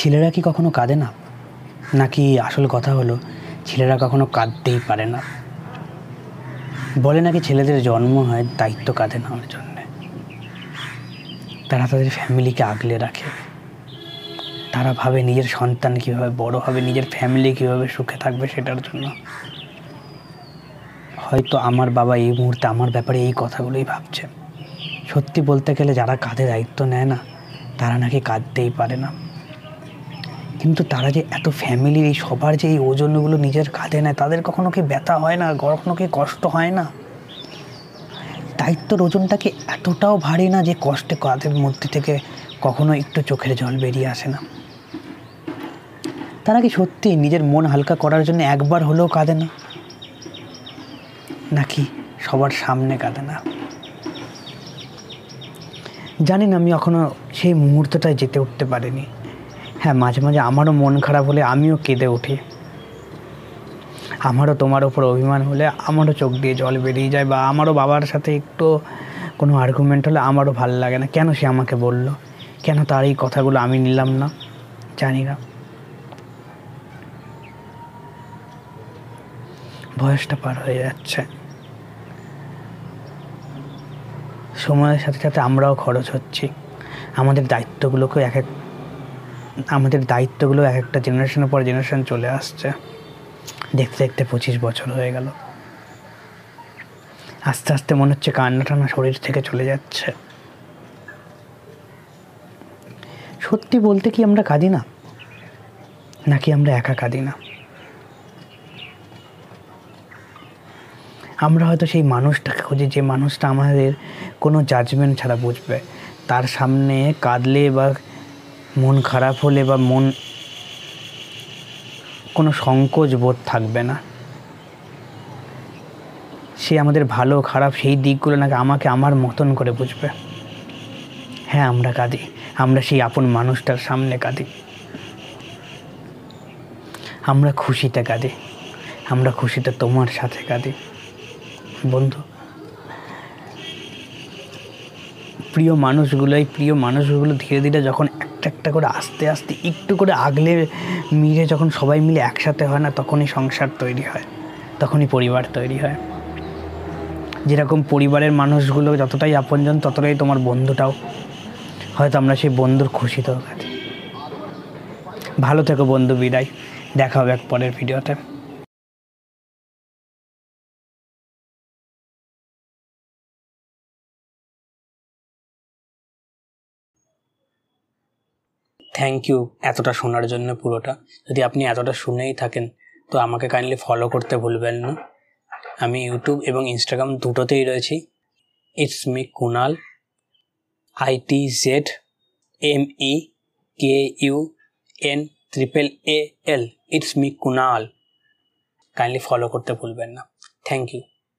ছেলেরা কি কখনো কাঁদে না? নাকি আসল কথা হলো, ছেলেরা কখনো কাঁদতেই পারে না? বলে নাকি ছেলেদের জন্ম হয়, দায়িত্ব কাঁধে নেওয়ার জন্যে। তারা তাদের ফ্যামিলিকে আগলে রাখে। তারা ভাবে নিজের সন্তান কীভাবে বড় হবে, নিজের ফ্যামিলি কীভাবে সুখে থাকবে সেটার জন্য। হয়তো আমার বাবা এই মুহূর্তে আমার ব্যাপারে এই কথাগুলোই ভাবছে। সত্যি বলতে গেলে যারা কাঁধে দায়িত্ব নেয় না, তারা নাকি কাঁদতেই পারে না। কিন্তু তারা যে এত ফ্যামিলির এই সবার যে এই ওজনগুলো নিজের কাঁধে নেয়, তাদের কখনো কি ব্যথা হয় না? কখনো কি কষ্ট হয় না? দায়িত্বর ওজনটা কি এতটাও ভারী না যে কষ্টে কাঁধের মধ্যে থেকে কখনো একটু চোখের জল বেরিয়ে আসে না। তারা কি সত্যি নিজের মন হালকা করার জন্য একবার হলেও কাঁদে না? নাকি সবার সামনে কাঁদে না? জানি না, আমি এখনও সেই মুহূর্তটায় যেতে উঠতে পারিনি। হ্যাঁ মাঝে মাঝে আমারও মন খারাপ হলে আমিও কেঁদে উঠি। আমারও তোমার ওপর অভিমান হলে আমারও চোখ দিয়ে জল বেরিয়ে যায় বা আমারও বাবার সাথে একটু কোনো আর্গুমেন্ট হলে আমারও ভালো লাগে না। কেন সে আমাকে বলল? কেন তার এই কথাগুলো আমি নিলাম না? জানি না। বয়সটা পার হয়ে যাচ্ছে। সময়ের সাথে সাথে আমরাও খরচ হচ্ছি। আমাদের দায়িত্বগুলোকে এক এক আমাদের দায়িত্বগুলো এক একটা জেনারেশনের পর জেনারেশন চলে আসছে। দেখতে দেখতে পঁচিশ বছর হয়ে গেল। আস্তে আস্তে মনে হচ্ছে কান্না টান্না শরীর থেকে চলে যাচ্ছে। সত্যি বলতে কি আমরা কাঁদি না? নাকি আমরা একা কাঁদি না? আমরা হয়তো সেই মানুষটাকে খুঁজি, যে মানুষটা আমাদের কোনো জাজমেন্ট ছাড়া বুঝবে। তার সামনে কাঁদলে বা মন খারাপ হলে বা মন কোনো সংকোচ বোধ থাকবে না। সে আমাদের ভালো, খারাপ সেই দিকগুলো নাকি আমাকে আমার মতন করে বুঝবে। হ্যাঁ আমরা কাঁদি। আমরা সেই আপন মানুষটার সামনে কাঁদি। আমরা খুশিতে কাঁদি। আমরা খুশিতে তোমার সাথে কাঁদি। বন্ধু, প্রিয় মানুষগুলো এই প্রিয় মানুষগুলো ধীরে ধীরে যখন একটা একটা করে আস্তে আস্তে, একটু করে আগলে মিলে যখন সবাই মিলে একসাথে হয় না, তখনই সংসার তৈরি হয়, তখনই পরিবার তৈরি হয়। যেরকম পরিবারের মানুষগুলো যতটাই আপনজন, ততটাই তোমার বন্ধুটাও। হয়তো আমরা সেই বন্ধুর খুশিতেও কাটি ভালো থেকো বন্ধু বিদায়, দেখা হবে এক পরের ভিডিওতে। থ্যাংক ইউ এতটা শোনার জন্য পুরোটা। যদি আপনি এতটা শুনেই থাকেন, তো আমাকে কাইন্ডলি ফলো করতে ভুলবেন না। আমি ইউটিউব এবং ইনস্টাগ্রাম দুটোতেই রয়েছি। It's me Kunal I T Z M E K U N triple A L it's me Kunal kindly follow করতে ভুলবেন না। Thank you